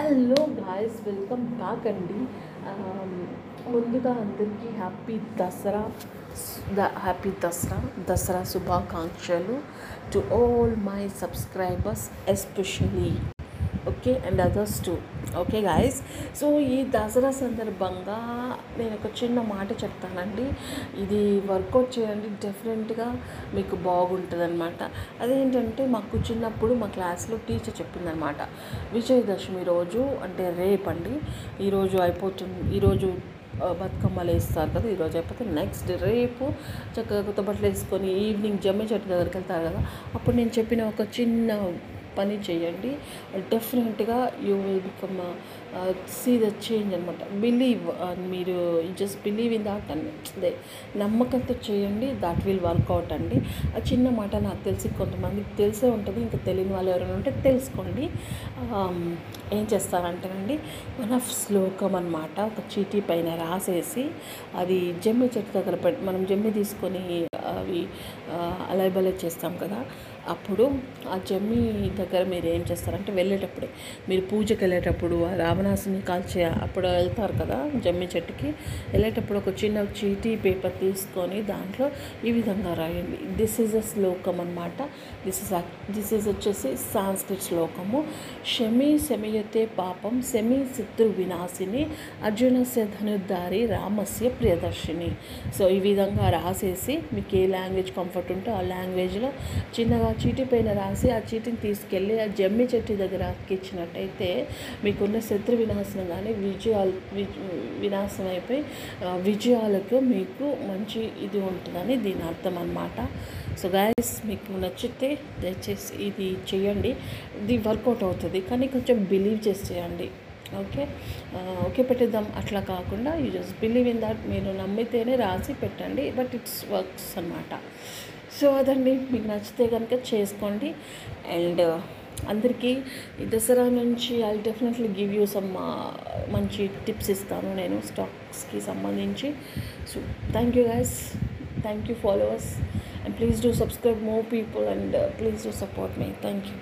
Hello guys welcome back అండి ముందుగా అందరికీ happy Dasara the happy Dasara Dasara శుభాకాంక్షలు to all my subscribers especially okay and others to okay guys so ఈ దసరా సందర్భంగా నేను ఒక చిన్న మాట చెప్తానండి. ఇది వర్కౌట్ చేయండి డెఫినెట్గా మీకు బాగుంటుంది అనమాట అదేంటంటే మాకు చిన్నప్పుడు మా క్లాస్లో టీచర్ చెప్పిందనమాట విజయదశమి రోజు అంటే రేపండి. ఈరోజు అయిపోతుంది ఈరోజు బతుకమ్మ బతుకమ్మలు వేస్తారు కదా ఈరోజు అయిపోతే నెక్స్ట్ రేపు చక్కగా కొత్త బట్టలు వేసుకొని ఈవినింగ్ జమ్మి చెట్టు దగ్గరికి వెళ్తారు కదా. అప్పుడు నేను చెప్పిన ఒక చిన్న పని చేయండి. డెఫినెట్గా you will become see the change అనమాట బిలీవ్ మీరు జస్ట్ బిలీవ్ ఇన్ దాట్ అండి అదే నమ్మకంతో చేయండి. దాట్ విల్ వర్కౌట్ అండి. ఆ చిన్న మాట నాకు తెలిసి కొంతమందికి తెలిసే ఉంటుంది. ఇంకా తెలియని వాళ్ళు ఎవరైనా ఉంటే తెలుసుకోండి. Um, ఏం చేస్తారంటేనండి మన శ్లోకం అనమాట ఒక చీటీ పైన రాసేసి అది జమ్మి చెట్టు దగ్గర పెట్టి మనం జమ్మి తీసుకొని అవి అలైబలై చేస్తాం కదా అప్పుడు ఆ జమ్మి దగ్గర మీరు ఏం చేస్తారంటే వెళ్ళేటప్పుడే మీరు పూజకి వెళ్ళేటప్పుడు రావణాసుని కాల్చే అప్పుడు వెళ్తారు కదా జమ్మి చెట్టుకి వెళ్ళేటప్పుడు ఒక చిన్న చీటీ పేపర్ తీసుకొని దాంట్లో ఈ విధంగా రాయండి. దిస్ ఈజ్ అ శ్లోకం అనమాట దిస్ ఇస్ దిస్ ఈజ్ వచ్చేసి సాంస్క్రిట్ శ్లోకము. శమి శమయతే పాపం సెమీ శత్రు వినాశిని అర్జునస్య ధనుద్ధారి రామస్య ప్రియదర్శిని. సో ఈ విధంగా రాసేసి మీకు ఏ లాంగ్వేజ్ కంఫర్ట్ ఉంటే ఆ లాంగ్వేజ్లో చిన్నగా చీటీ పైన రాసి ఆ చీటీని తీసుకెళ్ళి ఆ జమ్మి చెట్టు దగ్గర అతికిచ్చినట్టయితే మీకున్న శత్రు వినాశనం కానీ విజయాలు వినాశనం అయిపోయి విజయాలకు మీకు మంచి ఇది ఉంటుందని దీని అర్థం అన్నమాట. సో గాయస్ మీకు నచ్చితే దయచేసి ఇది చేయండి. ఇది వర్కౌట్ అవుతుంది. కానీ కొంచెం బిలీవ్ చేసి చేయండి ఓకే? ఓకే పెట్టేద్దాం. అట్లా కాకుండా you just believe in that మీరు నమ్మితేనే రాసి పెట్టండి. బట్ ఇట్స్ వర్క్స్ అనమాట సో అదండి. మీకు నచ్చితే కనుక చేసుకోండి. అండ్ అందరికీ దసరా నుంచి I definitely give you some మంచి టిప్స్ ఇస్తాను నేను స్టాక్స్కి సంబంధించి. So thank you guys. Thank you followers. And please do subscribe more people and please do support me. Thank you.